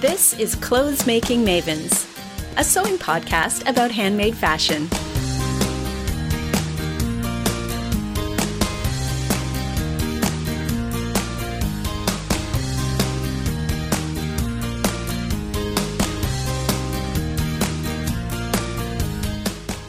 This is Clothes Making Mavens, a sewing podcast about handmade fashion.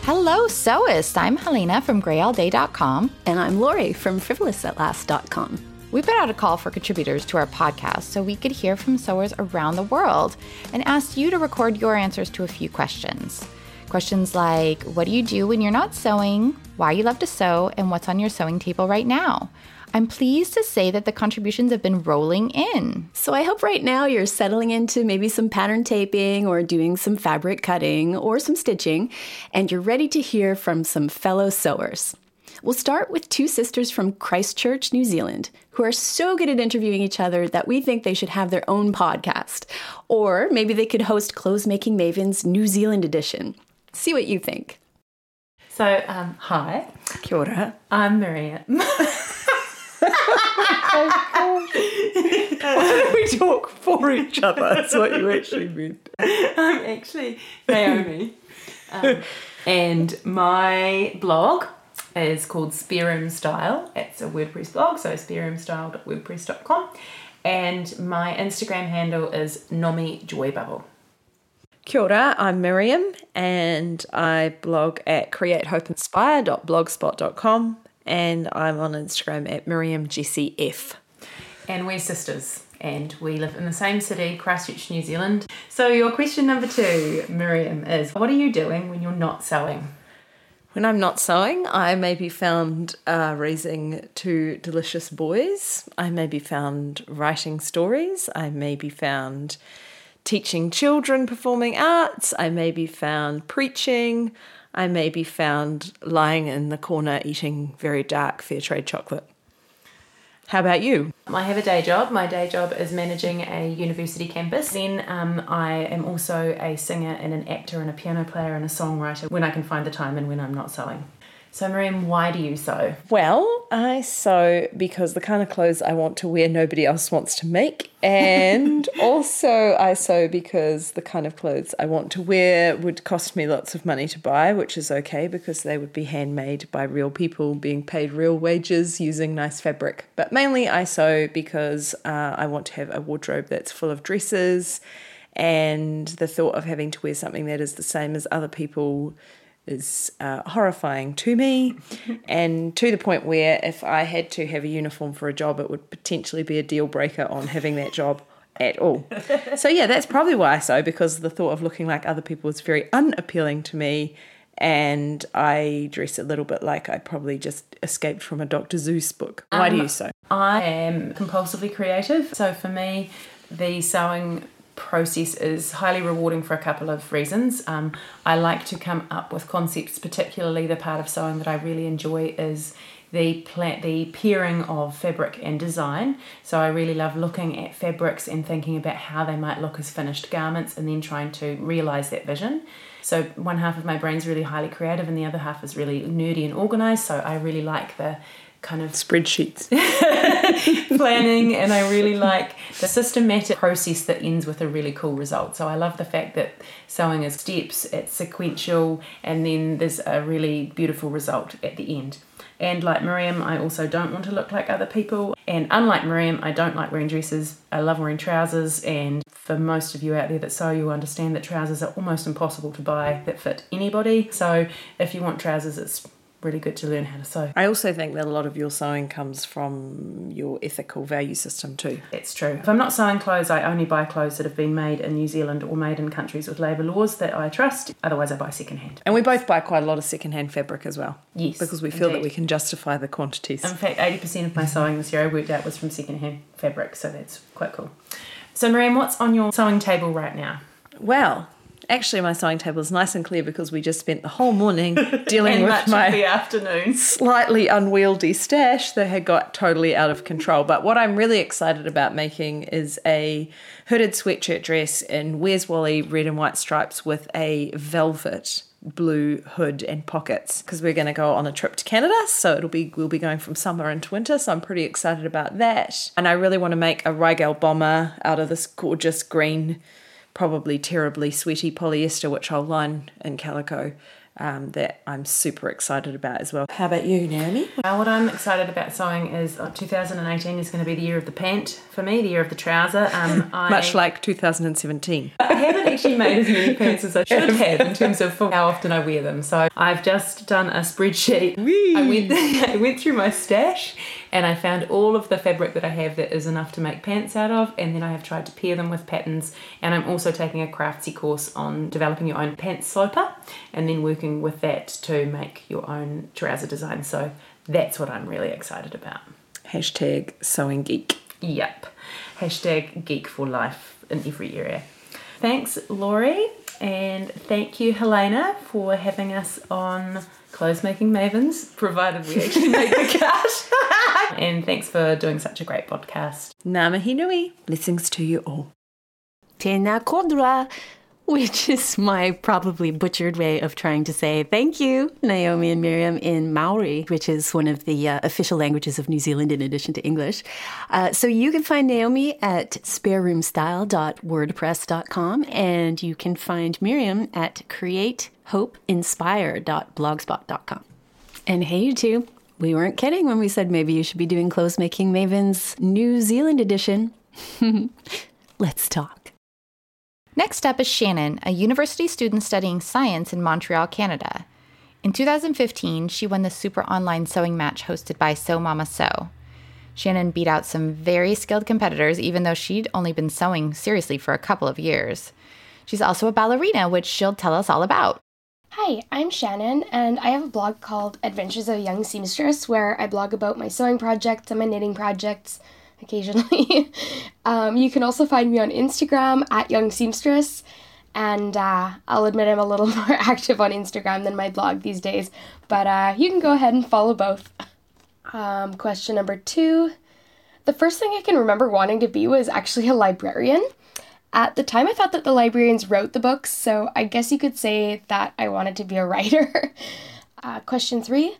Hello, sewists. I'm Helena from grayallday.com. And I'm Lori from frivolousAtlast.com. We put out a call for contributors to our podcast so we could hear from sewers around the world and asked you to record your answers to a few questions. Questions like What do you do when you're not sewing? Why you love to sew? And what's on your sewing table right now? I'm pleased to say that the contributions have been rolling in. So I hope right now you're settling into maybe some pattern taping or doing some fabric cutting or some stitching, and you're ready to hear from some fellow sewers. We'll start with two sisters from Christchurch, New Zealand, who are so good at interviewing each other that we think they should have their own podcast. Or maybe they could host Clothes Making Mavens New Zealand edition. See what you think. So, um, hi. Kia ora. I'm Miriam. Why don't we talk for each other? That's what you actually meant. I'm actually Naomi. Um, and my blog is called Spareroom Style. It's a WordPress blog, so spareroomstyle.wordpress.com. And my Instagram handle is Nomi Joy Bubble. Kia ora, I'm Miriam and I blog at createhopeinspire.blogspot.com and I'm on Instagram at MiriamJessieF. And we're sisters and we live in the same city, Christchurch, New Zealand. So, your question number two, Miriam, is what are you doing when you're not sewing? When I'm not sewing, I may be found uh, raising two delicious boys. I may be found writing stories. I may be found teaching children performing arts. I may be found preaching. I may be found lying in the corner eating very dark fair trade chocolate. How about you? I have a day job. My day job is managing a university campus. Then um, I am also a singer and an actor and a piano player and a songwriter when I can find the time and when I'm not sewing. So, Miriam, why do you sew? Well, I sew because the kind of clothes I want to wear nobody else wants to make. And also, I sew because the kind of clothes I want to wear would cost me lots of money to buy, which is okay because they would be handmade by real people being paid real wages using nice fabric. But mainly, I sew because uh, I want to have a wardrobe that's full of dresses. And the thought of having to wear something that is the same as other people is uh, horrifying to me, and to the point where if I had to have a uniform for a job, it would potentially be a deal breaker on having that job at all. so, yeah, that's probably why I sew because the thought of looking like other people is very unappealing to me. And I dress a little bit like I probably just escaped from a Dr. Seuss book. Why do you sew? I am compulsively creative. So, for me, the sewing process is highly rewarding for a couple of reasons. Um, I like to come up with concepts, particularly the part of sewing that I really enjoy is the plant the pairing of fabric and design. So I really love looking at fabrics and thinking about how they might look as finished garments and then trying to realize that vision. So one half of my brain's really highly creative and the other half is really nerdy and organized. So I really like the kind of spreadsheets planning and I really like the systematic process that ends with a really cool result. So I love the fact that sewing is steps, it's sequential, and then there's a really beautiful result at the end. And like Miriam, I also don't want to look like other people. And unlike Miriam, I don't like wearing dresses. I love wearing trousers. And for most of you out there that sew, you understand that trousers are almost impossible to buy that fit anybody. So if you want trousers, it's really good to learn how to sew. I also think that a lot of your sewing comes from your ethical value system too. That's true. If I'm not sewing clothes, I only buy clothes that have been made in New Zealand or made in countries with labour laws that I trust. Otherwise, I buy secondhand. And we both buy quite a lot of secondhand fabric as well. Yes. Because we feel indeed. that we can justify the quantities. In fact, 80% of my sewing this year I worked out was from secondhand fabric, so that's quite cool. So, Miriam, what's on your sewing table right now? Well, Actually, my sewing table is nice and clear because we just spent the whole morning dealing with of the my afternoon. slightly unwieldy stash that had got totally out of control. But what I'm really excited about making is a hooded sweatshirt dress in Where's Wally red and white stripes with a velvet blue hood and pockets because we're going to go on a trip to Canada so it'll be we'll be going from summer into winter so I'm pretty excited about that and I really want to make a Rigel bomber out of this gorgeous green probably terribly sweaty polyester which I'll line in calico um, that I'm super excited about as well. How about you, Naomi? Uh, what I'm excited about sewing is uh, 2018 is going to be the year of the pant for me, the year of the trouser. Um, I, Much like 2017. I haven't actually made as many pants as I should have had in terms of how often I wear them. So I've just done a spreadsheet. I went, I went through my stash and I found all of the fabric that I have that is enough to make pants out of, and then I have tried to pair them with patterns. And I'm also taking a craftsy course on developing your own pants sloper and then working with that to make your own trouser design. So that's what I'm really excited about. Hashtag sewing geek. Yep. Hashtag geek for life in every area. Thanks, Lori, and thank you, Helena, for having us on Clothes Making Mavens, provided we actually make the cut. and thanks for doing such a great podcast. Ngā mihi nui. Blessings to you all. Tēnā kodra, which is my probably butchered way of trying to say thank you, Naomi and Miriam, in Maori, which is one of the uh, official languages of New Zealand in addition to English. Uh, so you can find Naomi at spareroomstyle.wordpress.com and you can find Miriam at createhopeinspire.blogspot.com. And hey, you two, we weren't kidding when we said maybe you should be doing Clothes Making Maven's New Zealand edition. Let's talk. Next up is Shannon, a university student studying science in Montreal, Canada. In 2015, she won the super online sewing match hosted by Sew Mama Sew. Shannon beat out some very skilled competitors, even though she'd only been sewing seriously for a couple of years. She's also a ballerina, which she'll tell us all about. Hi, I'm Shannon, and I have a blog called Adventures of a Young Seamstress where I blog about my sewing projects and my knitting projects occasionally. um, you can also find me on Instagram at Young Seamstress, and uh, I'll admit I'm a little more active on Instagram than my blog these days, but uh, you can go ahead and follow both. Um, question number two. The first thing I can remember wanting to be was actually a librarian. At the time, I thought that the librarians wrote the books, so I guess you could say that I wanted to be a writer. uh, question three.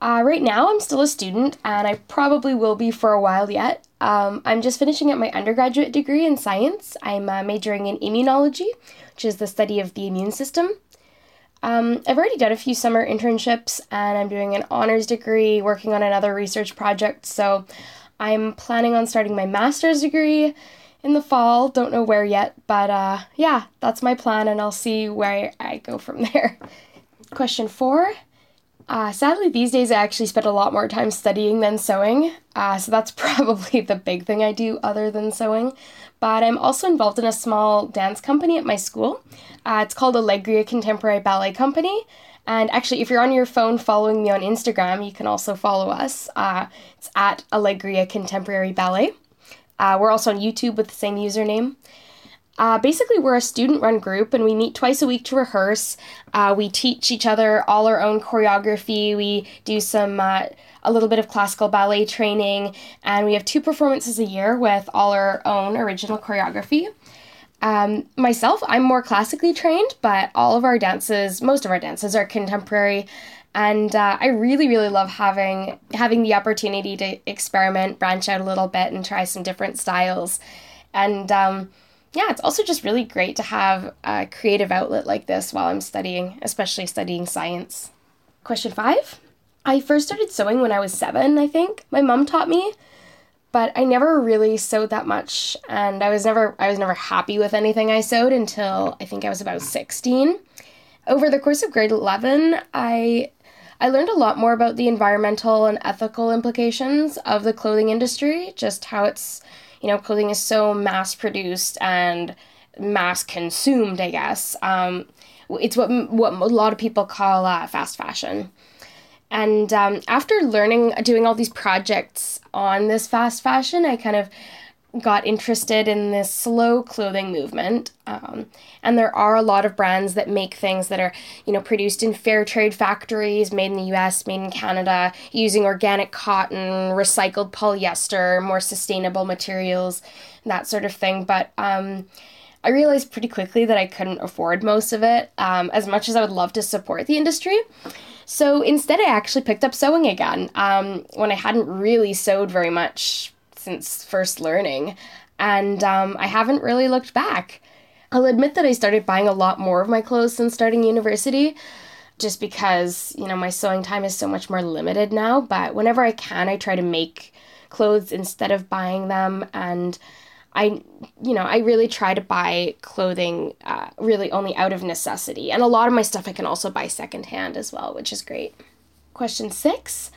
Uh, right now, I'm still a student, and I probably will be for a while yet. Um, I'm just finishing up my undergraduate degree in science. I'm uh, majoring in immunology, which is the study of the immune system. Um, I've already done a few summer internships, and I'm doing an honors degree, working on another research project. So I'm planning on starting my master's degree in the fall. Don't know where yet, but uh, yeah, that's my plan, and I'll see where I go from there. Question four. Uh, sadly, these days I actually spend a lot more time studying than sewing, uh, so that's probably the big thing I do other than sewing. But I'm also involved in a small dance company at my school. Uh, it's called Allegria Contemporary Ballet Company. And actually, if you're on your phone following me on Instagram, you can also follow us. Uh, it's at Allegria Contemporary Ballet. Uh, we're also on YouTube with the same username. Uh, basically, we're a student run group and we meet twice a week to rehearse. Uh, we teach each other all our own choreography. We do some, uh, a little bit of classical ballet training, and we have two performances a year with all our own original choreography. Um, myself, I'm more classically trained, but all of our dances, most of our dances, are contemporary. And uh, I really, really love having having the opportunity to experiment, branch out a little bit, and try some different styles. And um, yeah, it's also just really great to have a creative outlet like this while I'm studying, especially studying science. Question five. I first started sewing when I was seven, I think. My mom taught me, but I never really sewed that much, and I was never I was never happy with anything I sewed until I think I was about 16. Over the course of grade 11, I I learned a lot more about the environmental and ethical implications of the clothing industry, just how it's you know, clothing is so mass produced and mass consumed, I guess. Um, it's what, what a lot of people call uh, fast fashion. And um, after learning, doing all these projects on this fast fashion, I kind of got interested in this slow clothing movement. Um, and there are a lot of brands that make things that are, you know, produced in fair trade factories, made in the US, made in Canada, using organic cotton, recycled polyester, more sustainable materials, that sort of thing. But um, I realized pretty quickly that I couldn't afford most of it, um, as much as I would love to support the industry. So instead, I actually picked up sewing again um, when I hadn't really sewed very much since first learning, and um, I haven't really looked back. I'll admit that I started buying a lot more of my clothes since starting university, just because, you know, my sewing time is so much more limited now. But whenever I can, I try to make clothes instead of buying them. And I, you know, I really try to buy clothing uh, really only out of necessity. And a lot of my stuff I can also buy secondhand as well, which is great. Question six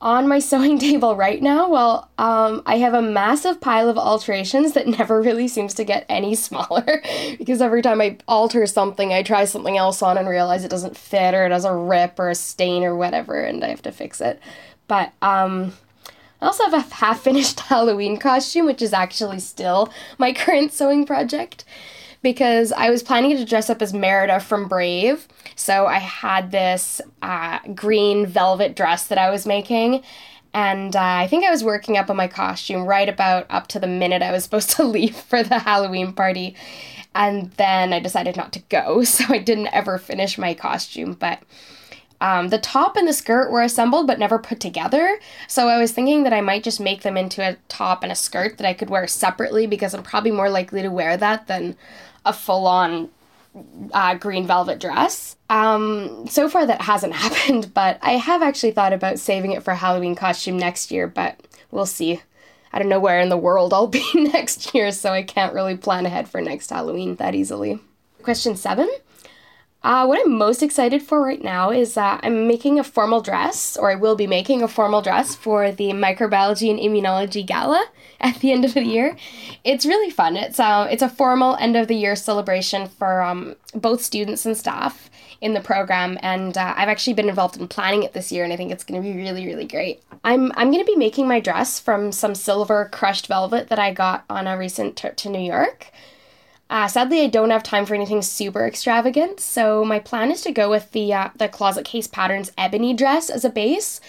on my sewing table right now, well, um, I have a massive pile of alterations that never really seems to get any smaller because every time I alter something, I try something else on and realize it doesn't fit or it has a rip or a stain or whatever, and I have to fix it. But um, I also have a half finished Halloween costume, which is actually still my current sewing project because I was planning to dress up as Merida from Brave. So I had this uh, green velvet dress that I was making. And uh, I think I was working up on my costume right about up to the minute I was supposed to leave for the Halloween party. And then I decided not to go, so I didn't ever finish my costume. But um, the top and the skirt were assembled but never put together. So I was thinking that I might just make them into a top and a skirt that I could wear separately because I'm probably more likely to wear that than a full on uh, green velvet dress. Um, so far, that hasn't happened, but I have actually thought about saving it for Halloween costume next year, but we'll see. I don't know where in the world I'll be next year, so I can't really plan ahead for next Halloween that easily. Question seven uh, what I'm most excited for right now is uh, I'm making a formal dress, or I will be making a formal dress for the Microbiology and Immunology Gala at the end of the year. It's really fun. It's, uh, it's a formal end of the year celebration for um, both students and staff in the program, and uh, I've actually been involved in planning it this year, and I think it's going to be really, really great. I'm, I'm going to be making my dress from some silver crushed velvet that I got on a recent trip to New York. Uh, sadly, I don't have time for anything super extravagant, so my plan is to go with the uh, the Closet Case Patterns ebony dress as a base.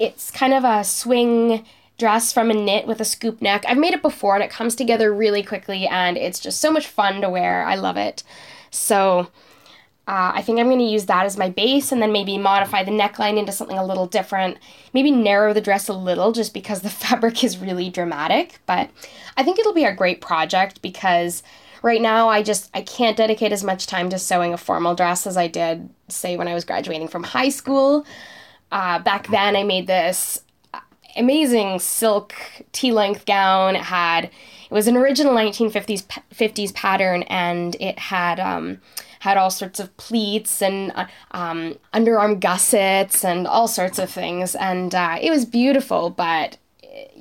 It's kind of a swing dress from a knit with a scoop neck. I've made it before and it comes together really quickly and it's just so much fun to wear. I love it. So uh, I think I'm going to use that as my base and then maybe modify the neckline into something a little different. Maybe narrow the dress a little just because the fabric is really dramatic. But I think it'll be a great project because right now I just I can't dedicate as much time to sewing a formal dress as I did say when I was graduating from high school. Uh, back then I made this amazing silk tea-length gown. It had it was an original 1950s 50s pattern and it had um, had all sorts of pleats and uh, um, underarm gussets and all sorts of things and uh, it was beautiful but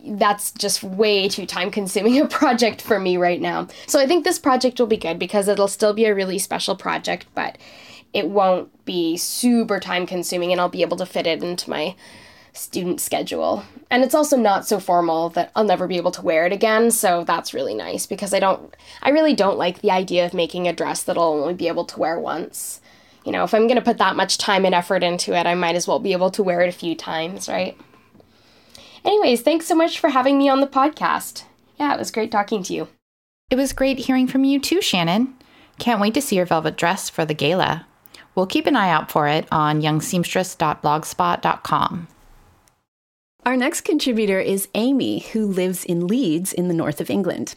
that's just way too time consuming a project for me right now. So I think this project will be good because it'll still be a really special project, but it won't be super time consuming and I'll be able to fit it into my student schedule. And it's also not so formal that I'll never be able to wear it again, so that's really nice because I don't I really don't like the idea of making a dress that I'll only be able to wear once. You know, if I'm going to put that much time and effort into it, I might as well be able to wear it a few times, right? Anyways, thanks so much for having me on the podcast. Yeah, it was great talking to you. It was great hearing from you too, Shannon. Can't wait to see your velvet dress for the gala. We'll keep an eye out for it on youngseamstress.blogspot.com. Our next contributor is Amy, who lives in Leeds in the north of England.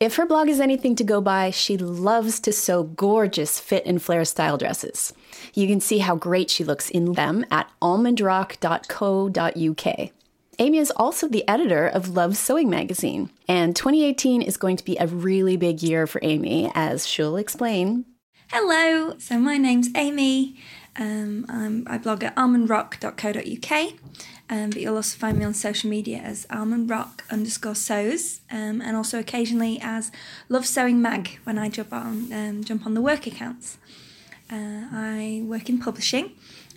If her blog is anything to go by, she loves to sew gorgeous fit and flare style dresses. You can see how great she looks in them at almondrock.co.uk. Amy is also the editor of Love Sewing Magazine, and 2018 is going to be a really big year for Amy, as she'll explain. Hello, so my name's Amy. Um, i blog at almondrock.co.uk, um, but you'll also find me on social media as almondrock underscore sews, um, and also occasionally as Love Sewing Mag when I jump on um, jump on the work accounts. Uh, I work in publishing.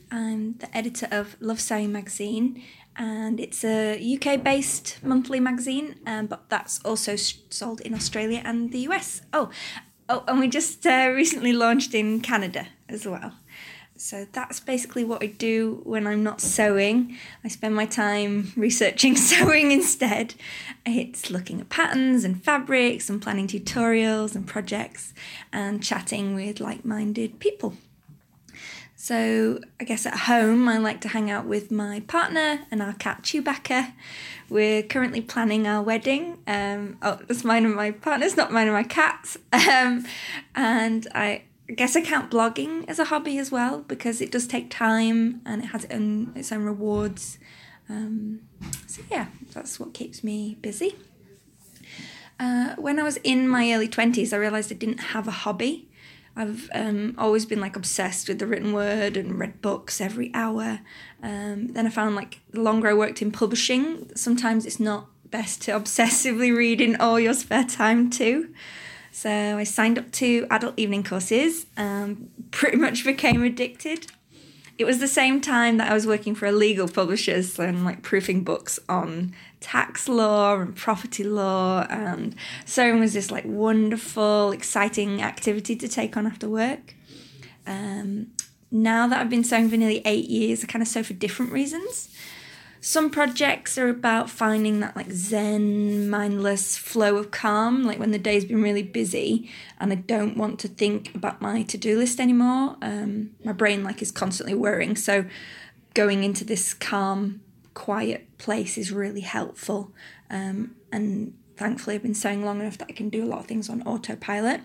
I'm the editor of Love Sewing magazine, and it's a UK based monthly magazine, um, but that's also sold in Australia and the US. Oh, oh, and we just uh, recently launched in Canada as well. So that's basically what I do when I'm not sewing. I spend my time researching sewing instead. It's looking at patterns and fabrics and planning tutorials and projects and chatting with like minded people. So I guess at home I like to hang out with my partner and our cat Chewbacca. We're currently planning our wedding. Um, oh, that's mine and my partner's, not mine and my cat's. Um, and I, I guess I count blogging as a hobby as well because it does take time and it has its own, its own rewards. Um, so yeah, that's what keeps me busy. Uh, when I was in my early 20s, I realised I didn't have a hobby. I've um, always been like obsessed with the written word and read books every hour. Um, then I found like the longer I worked in publishing, sometimes it's not best to obsessively read in all your spare time too. So I signed up to adult evening courses, um, pretty much became addicted. It was the same time that I was working for a legal publisher, I'm like proofing books on tax law and property law, and sewing was this like wonderful, exciting activity to take on after work. Um, now that I've been sewing for nearly eight years, I kind of sew for different reasons. Some projects are about finding that like zen, mindless flow of calm, like when the day's been really busy and I don't want to think about my to-do list anymore. Um, my brain like is constantly worrying, so going into this calm, quiet place is really helpful. Um, and thankfully, I've been sewing long enough that I can do a lot of things on autopilot.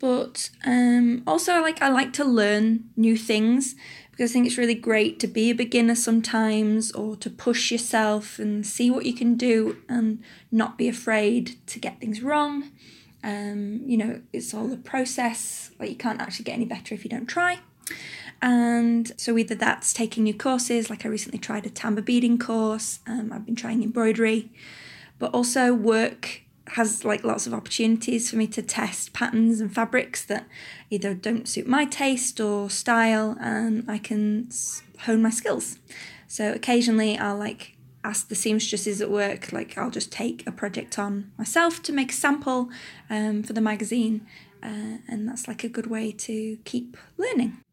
But um, also, like I like to learn new things because I think it's really great to be a beginner sometimes or to push yourself and see what you can do and not be afraid to get things wrong. Um, you know, it's all a process. Like you can't actually get any better if you don't try. And so either that's taking new courses, like I recently tried a tambour beading course. Um, I've been trying embroidery, but also work has like lots of opportunities for me to test patterns and fabrics that either don't suit my taste or style and I can hone my skills. So occasionally I'll like ask the seamstresses at work, like I'll just take a project on myself to make a sample um, for the magazine, uh, and that's like a good way to keep learning.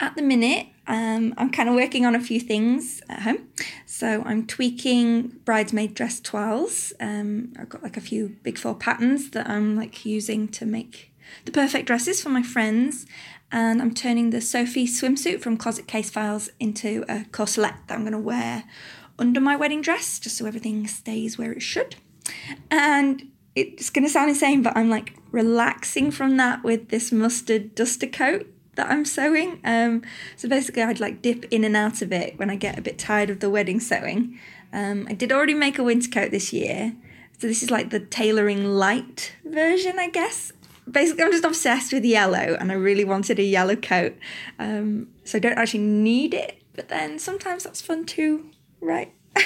At the minute, um, I'm kind of working on a few things at home. So I'm tweaking bridesmaid dress toiles. Um, I've got like a few big four patterns that I'm like using to make the perfect dresses for my friends. And I'm turning the Sophie swimsuit from Closet Case Files into a corselet that I'm going to wear under my wedding dress, just so everything stays where it should. And it's going to sound insane, but I'm like relaxing from that with this mustard duster coat that I'm sewing. Um, so basically, I'd like dip in and out of it when I get a bit tired of the wedding sewing. Um, I did already make a winter coat this year, so this is like the tailoring light version, I guess. Basically, I'm just obsessed with yellow, and I really wanted a yellow coat. Um, so I don't actually need it, but then sometimes that's fun too, right?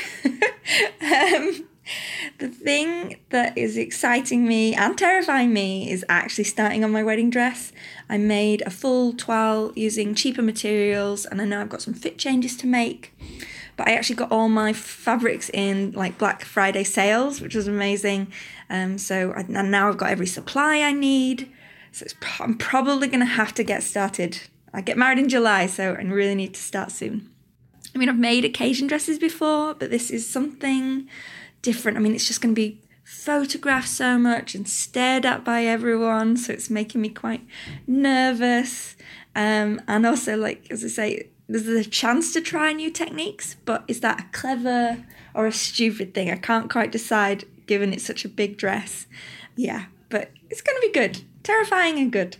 um, the thing that is exciting me and terrifying me is actually starting on my wedding dress. I made a full toile using cheaper materials, and I know I've got some fit changes to make. But I actually got all my fabrics in like Black Friday sales, which was amazing. Um, so I, and now I've got every supply I need. So I'm probably going to have to get started. I get married in July, so I really need to start soon. I mean, I've made occasion dresses before, but this is something different. I mean, it's just going to be photographed so much and stared at by everyone, so it's making me quite nervous. Um, and also, like as I say, there's a chance to try new techniques, but is that a clever or a stupid thing? I can't quite decide, given it's such a big dress. Yeah, but it's going to be good. Terrifying and good.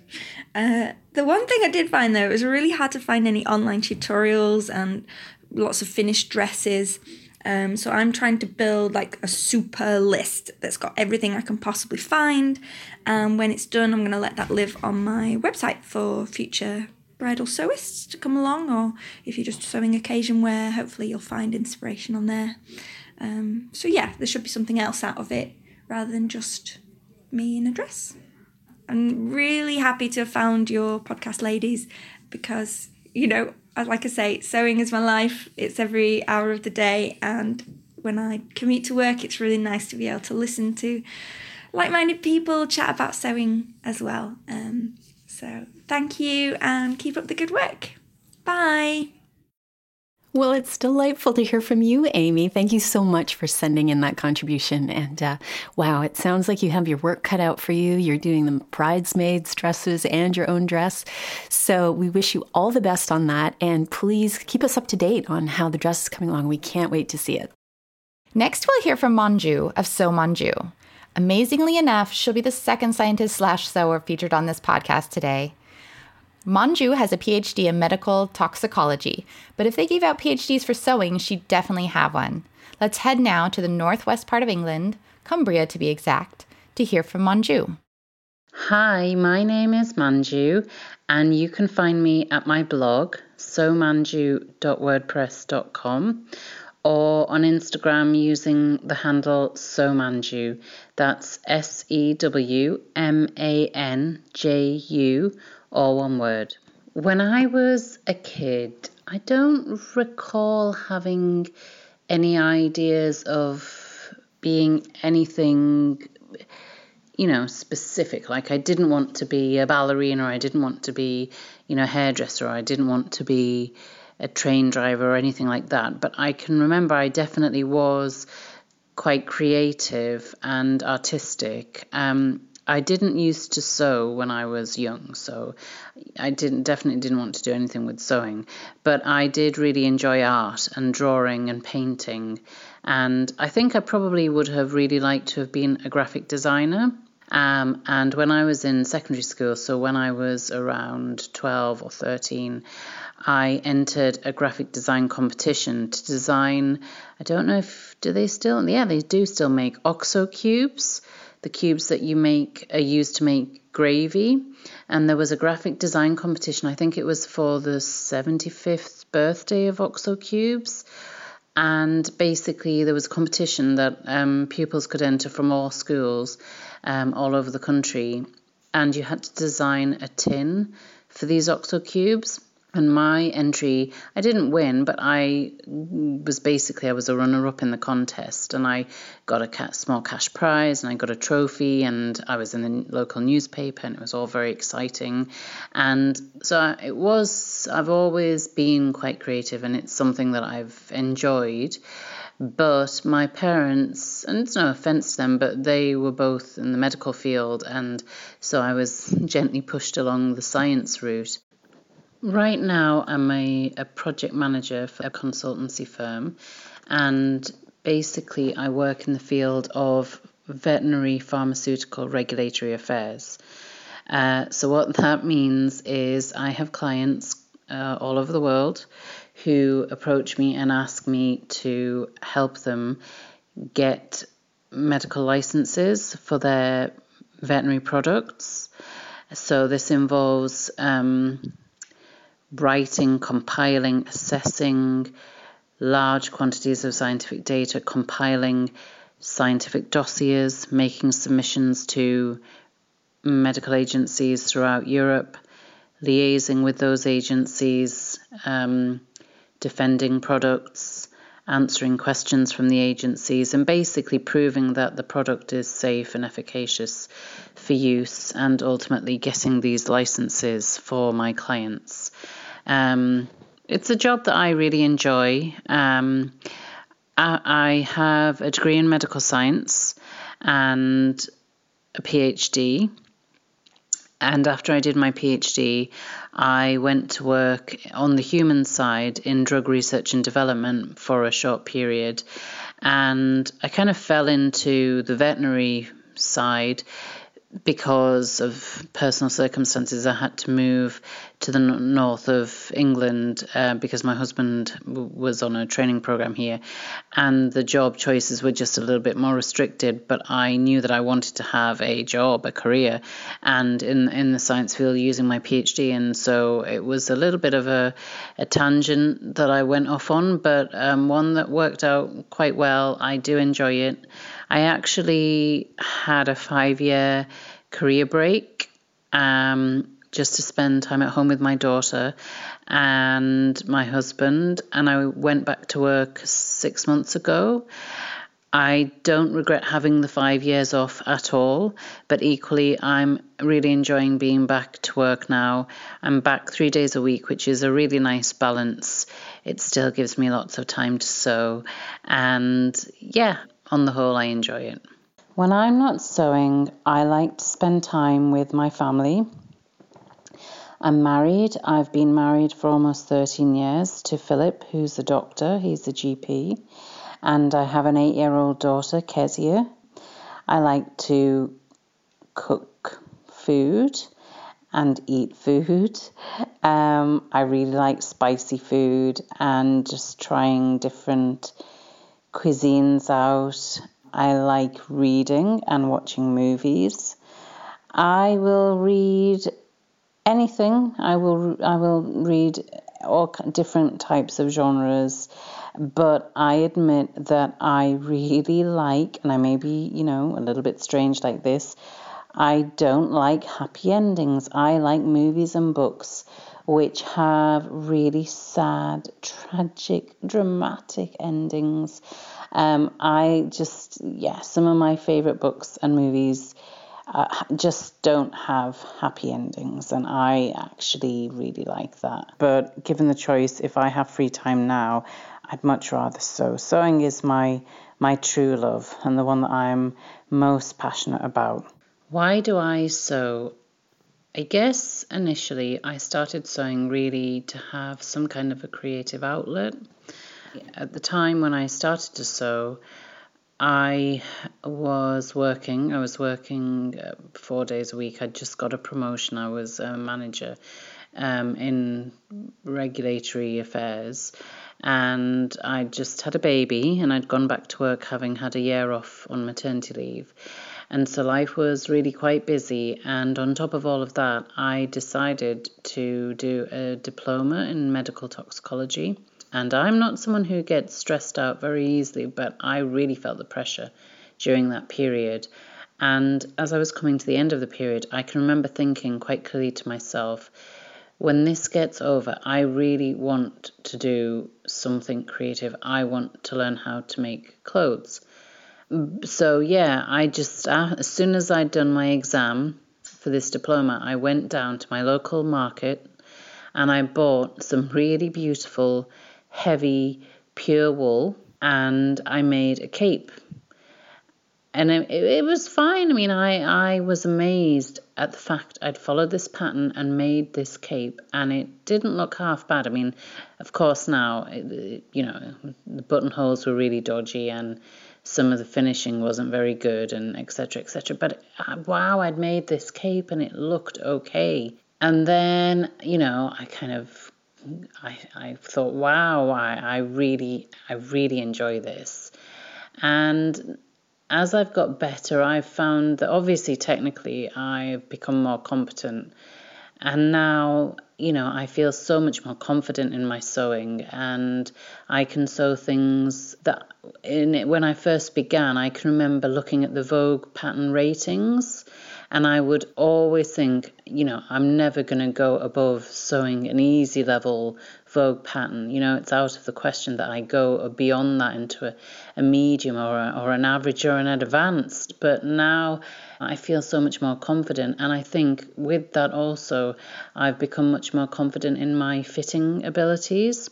Uh, the one thing I did find though, it was really hard to find any online tutorials and lots of finished dresses. Um, so I'm trying to build like a super list that's got everything I can possibly find. And when it's done, I'm going to let that live on my website for future bridal sewists to come along, or if you're just sewing occasion wear, hopefully you'll find inspiration on there. Um, so yeah, there should be something else out of it rather than just me in a dress. I'm really happy to have found your podcast, ladies, because you know like I say, sewing is my life. It's every hour of the day, and when I commute to work, it's really nice to be able to listen to like-minded people chat about sewing as well. Um, so thank you, and keep up the good work. Bye. Well, it's delightful to hear from you, Amy. Thank you so much for sending in that contribution. And uh, wow, it sounds like you have your work cut out for you. You're doing the bridesmaids' dresses and your own dress. So we wish you all the best on that. And please keep us up to date on how the dress is coming along. We can't wait to see it. Next, we'll hear from Manju of Sew Manju. Amazingly enough, she'll be the second scientist slash sewer featured on this podcast today. Manju has a PhD in medical toxicology, but if they gave out PhDs for sewing, she'd definitely have one. Let's head now to the northwest part of England, Cumbria to be exact, to hear from Manju. Hi, my name is Manju, and you can find me at my blog, sewmanju.wordpress.com, or on Instagram using the handle sewmanju. That's S E W M A N J U all one word. When I was a kid, I don't recall having any ideas of being anything, you know, specific. Like I didn't want to be a ballerina, or I didn't want to be, you know, a hairdresser, or I didn't want to be a train driver or anything like that. But I can remember I definitely was quite creative and artistic. Um, I didn't used to sew when I was young, so I didn't definitely didn't want to do anything with sewing. But I did really enjoy art and drawing and painting, and I think I probably would have really liked to have been a graphic designer. Um, and when I was in secondary school, so when I was around 12 or 13, I entered a graphic design competition to design. I don't know if do they still? Yeah, they do still make OXO cubes the cubes that you make are used to make gravy. And there was a graphic design competition, I think it was for the 75th birthday of OXO Cubes. And basically, there was a competition that um, pupils could enter from all schools um, all over the country. And you had to design a tin for these OXO Cubes and my entry i didn't win but i was basically i was a runner up in the contest and i got a small cash prize and i got a trophy and i was in the local newspaper and it was all very exciting and so it was i've always been quite creative and it's something that i've enjoyed but my parents, and it's no offense to them, but they were both in the medical field, and so I was gently pushed along the science route. Right now, I'm a, a project manager for a consultancy firm, and basically, I work in the field of veterinary pharmaceutical regulatory affairs. Uh, so, what that means is I have clients uh, all over the world who approach me and ask me to help them get medical licenses for their veterinary products. So, this involves um, writing, compiling, assessing large quantities of scientific data, compiling scientific dossiers, making submissions to medical agencies throughout Europe, liaising with those agencies, um, defending products, answering questions from the agencies, and basically proving that the product is safe and efficacious for use, and ultimately getting these licenses for my clients. Um, it's a job that I really enjoy. Um, I, I have a degree in medical science and a PhD. And after I did my PhD, I went to work on the human side in drug research and development for a short period. And I kind of fell into the veterinary side because of personal circumstances, I had to move to the north of England uh, because my husband w- was on a training program here, and the job choices were just a little bit more restricted. But I knew that I wanted to have a job, a career, and in in the science field using my PhD, and so it was a little bit of a, a tangent that I went off on, but um, one that worked out quite well. I do enjoy it. I actually had a five year career break um, just to spend time at home with my daughter and my husband. And I went back to work six months ago. I don't regret having the five years off at all, but equally, I'm really enjoying being back to work now. I'm back three days a week, which is a really nice balance. It still gives me lots of time to sew, and yeah, on the whole, I enjoy it. When I'm not sewing, I like to spend time with my family. I'm married. I've been married for almost 13 years to Philip, who's a doctor, he's a GP and I have an eight year old daughter, Kezia. I like to cook food and eat food. Um, I really like spicy food and just trying different cuisines out. I like reading and watching movies. I will read anything. I will I will read all different types of genres. But I admit that I really like, and I may be, you know, a little bit strange like this, I don't like happy endings. I like movies and books which have really sad, tragic, dramatic endings. Um, I just, yeah, some of my favorite books and movies uh, just don't have happy endings, and I actually really like that. But given the choice, if I have free time now, I'd much rather sew. Sewing is my my true love and the one that I'm most passionate about. Why do I sew? I guess initially I started sewing really to have some kind of a creative outlet. At the time when I started to sew, I was working. I was working uh, four days a week. I'd just got a promotion. I was a manager um, in regulatory affairs and I just had a baby and I'd gone back to work having had a year off on maternity leave. And so life was really quite busy. And on top of all of that, I decided to do a diploma in medical toxicology. And I'm not someone who gets stressed out very easily, but I really felt the pressure during that period. And as I was coming to the end of the period, I can remember thinking quite clearly to myself, when this gets over, I really want to do something creative. I want to learn how to make clothes. So, yeah, I just, uh, as soon as I'd done my exam for this diploma, I went down to my local market and I bought some really beautiful, heavy, pure wool and I made a cape and it, it was fine. I mean, I, I was amazed at the fact I'd followed this pattern and made this cape, and it didn't look half bad. I mean, of course, now, you know, the buttonholes were really dodgy and some of the finishing wasn't very good, and etc. etc. But uh, wow, I'd made this cape and it looked okay. And then, you know, I kind of I, I thought, wow, I, I really, I really enjoy this. And as I've got better, I've found that obviously technically I've become more competent. And now, you know, I feel so much more confident in my sewing and I can sew things that in it, when I first began, I can remember looking at the Vogue pattern ratings and I would always think, you know, I'm never going to go above sewing an easy level Vogue pattern. You know, it's out of the question that I go beyond that into a, a medium or, a, or an average or an advanced. But now I feel so much more confident. And I think with that also, I've become much more confident in my fitting abilities.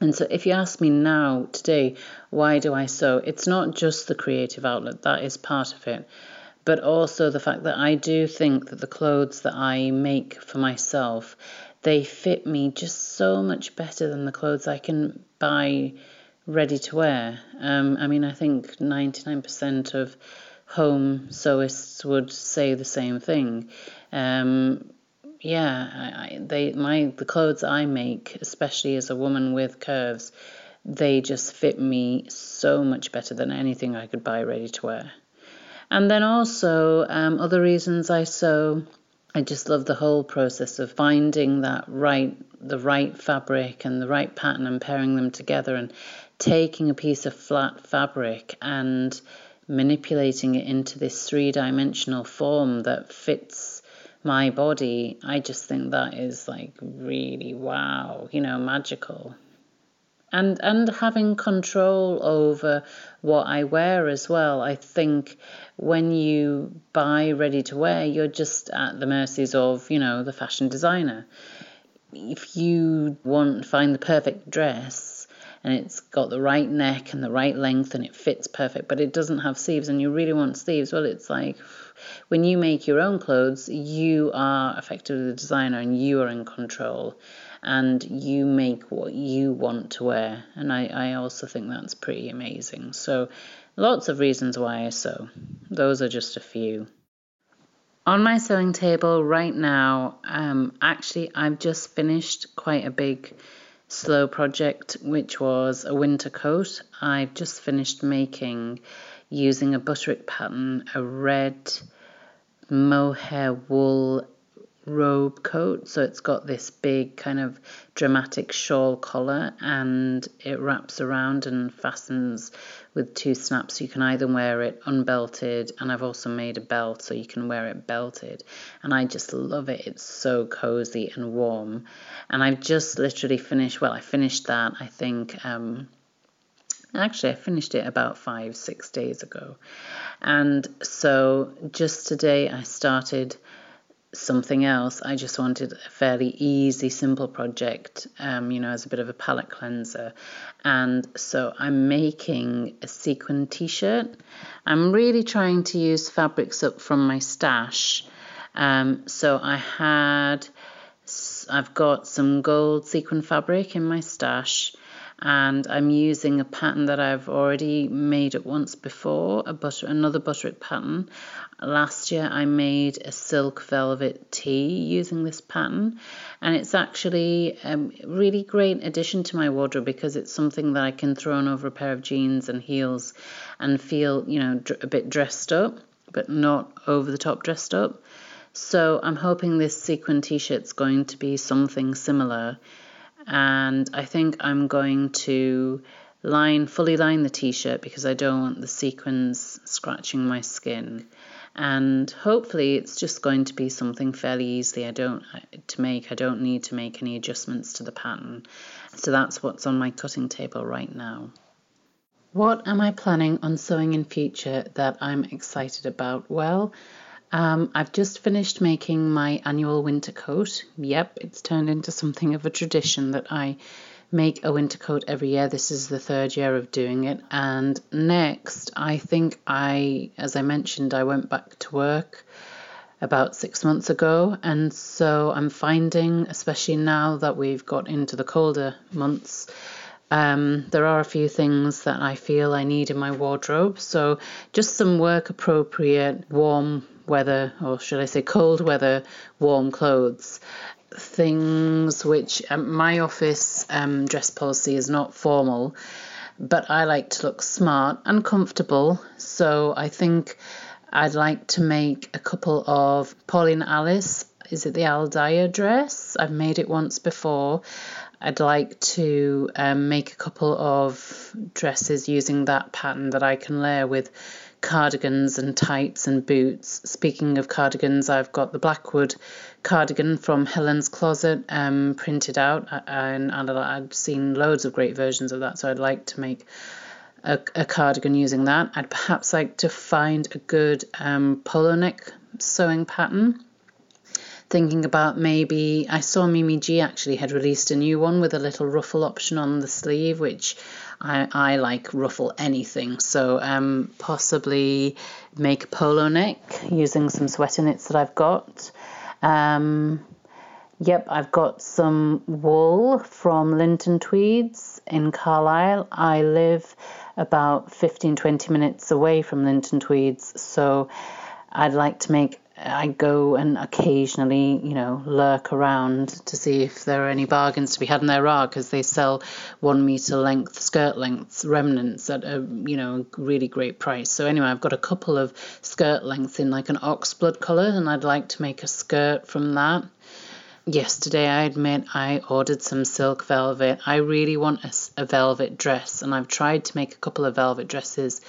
And so, if you ask me now, today, why do I sew? It's not just the creative outlet, that is part of it but also the fact that I do think that the clothes that I make for myself they fit me just so much better than the clothes I can buy ready to wear. Um, I mean, I think 99% of home sewists would say the same thing. Um, yeah, I, I, they my the clothes I make, especially as a woman with curves, they just fit me so much better than anything I could buy ready to wear. And then also um, other reasons I sew I just love the whole process of finding that right, the right fabric and the right pattern and pairing them together and taking a piece of flat fabric and manipulating it into this three dimensional form that fits my body, I just think that is like really wow, you know, magical. And and having control over what I wear as well. I think when you buy ready to wear, you're just at the mercies of, you know, the fashion designer. If you want find the perfect dress and it's got the right neck and the right length and it fits perfect, but it doesn't have sleeves and you really want sleeves, well it's like when you make your own clothes, you are effectively the designer and you are in control and you make what you want to wear. And I, I also think that's pretty amazing. So, lots of reasons why I sew. Those are just a few. On my sewing table right now, um, actually, I've just finished quite a big slow project, which was a winter coat. I've just finished making using a butterick pattern a red mohair wool robe coat. So it's got this big kind of dramatic shawl collar and it wraps around and fastens with two snaps. You can either wear it unbelted and I've also made a belt so you can wear it belted. And I just love it. It's so cozy and warm. And I've just literally finished, well, I finished that, I think. Um, Actually, I finished it about five, six days ago. And so just today I started something else. I just wanted a fairly easy, simple project, um, you know, as a bit of a palette cleanser. And so I'm making a sequin t shirt. I'm really trying to use fabrics up from my stash. Um, so I had, I've got some gold sequin fabric in my stash and I'm using a pattern that I've already made it once before, a butter, another butterick pattern. Last year I made a silk velvet tee using this pattern, and it's actually a really great addition to my wardrobe because it's something that I can throw on over a pair of jeans and heels and feel, you know, a bit dressed up, but not over the top dressed up. So I'm hoping this sequin t-shirt's going to be something similar and I think I'm going to line fully line the t-shirt because I don't want the sequins scratching my skin. And hopefully it's just going to be something fairly easily I don't uh, to make I don't need to make any adjustments to the pattern. So that's what's on my cutting table right now. What am I planning on sewing in future that I'm excited about? Well um, I've just finished making my annual winter coat. Yep, it's turned into something of a tradition that I make a winter coat every year. This is the third year of doing it. And next, I think I, as I mentioned, I went back to work about six months ago. And so I'm finding, especially now that we've got into the colder months, um, there are a few things that I feel I need in my wardrobe. So just some work appropriate, warm weather, or should I say cold weather, warm clothes. Things which um, my office um, dress policy is not formal, but I like to look smart and comfortable. So I think I'd like to make a couple of Pauline Alice. Is it the Aldaia dress? I've made it once before. I'd like to um, make a couple of dresses using that pattern that I can layer with cardigans and tights and boots. Speaking of cardigans, I've got the Blackwood cardigan from Helen's Closet um, printed out, and, and I've seen loads of great versions of that, so I'd like to make a, a cardigan using that. I'd perhaps like to find a good um, polo neck sewing pattern thinking about maybe I saw Mimi G actually had released a new one with a little ruffle option on the sleeve, which I, I like ruffle anything. So um, possibly make a polo neck using some sweater knits that I've got. Um, yep, I've got some wool from Linton Tweeds in Carlisle. I live about 15 20 minutes away from Linton Tweeds, so I'd like to make I go and occasionally, you know, lurk around to see if there are any bargains to be had, and there are because they sell one meter length skirt lengths remnants at a, you know, really great price. So anyway, I've got a couple of skirt lengths in like an oxblood colour, and I'd like to make a skirt from that. Yesterday, I admit I ordered some silk velvet. I really want a, a velvet dress, and I've tried to make a couple of velvet dresses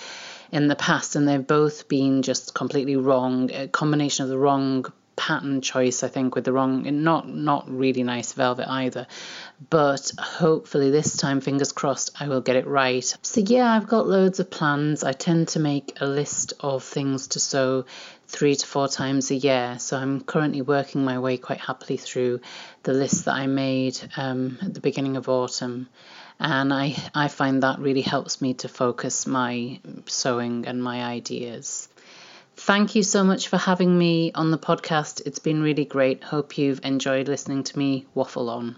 in the past, and they've both been just completely wrong. A combination of the wrong pattern choice, I think, with the wrong, not not really nice velvet either. But hopefully this time, fingers crossed, I will get it right. So yeah, I've got loads of plans. I tend to make a list of things to sew three to four times a year. So I'm currently working my way quite happily through the list that I made um, at the beginning of autumn. And I, I find that really helps me to focus my sewing and my ideas. Thank you so much for having me on the podcast. It's been really great. Hope you've enjoyed listening to me waffle on.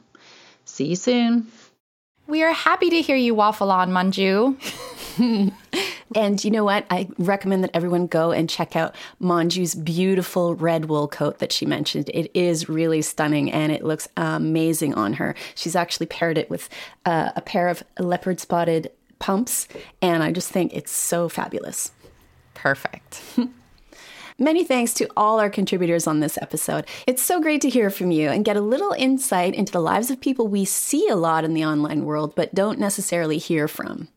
See you soon. We are happy to hear you waffle on, Manju. and you know what? I recommend that everyone go and check out Manju's beautiful red wool coat that she mentioned. It is really stunning and it looks amazing on her. She's actually paired it with uh, a pair of leopard spotted pumps, and I just think it's so fabulous. Perfect. Many thanks to all our contributors on this episode. It's so great to hear from you and get a little insight into the lives of people we see a lot in the online world but don't necessarily hear from.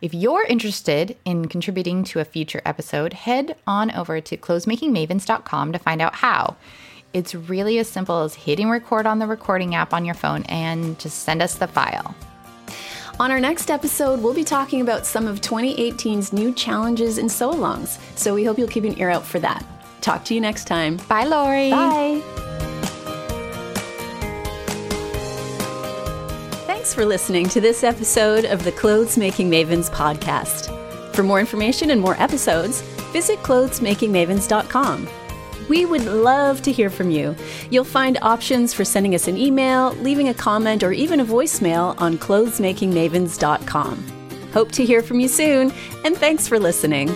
If you're interested in contributing to a future episode, head on over to clothesmakingmavens.com to find out how. It's really as simple as hitting record on the recording app on your phone and just send us the file. On our next episode, we'll be talking about some of 2018's new challenges and sew alongs, so we hope you'll keep an ear out for that. Talk to you next time. Bye, Lori. Bye. Thanks for listening to this episode of the Clothes Making Mavens podcast. For more information and more episodes, visit clothesmakingmavens.com. We would love to hear from you. You'll find options for sending us an email, leaving a comment, or even a voicemail on clothesmakingmavens.com. Hope to hear from you soon, and thanks for listening.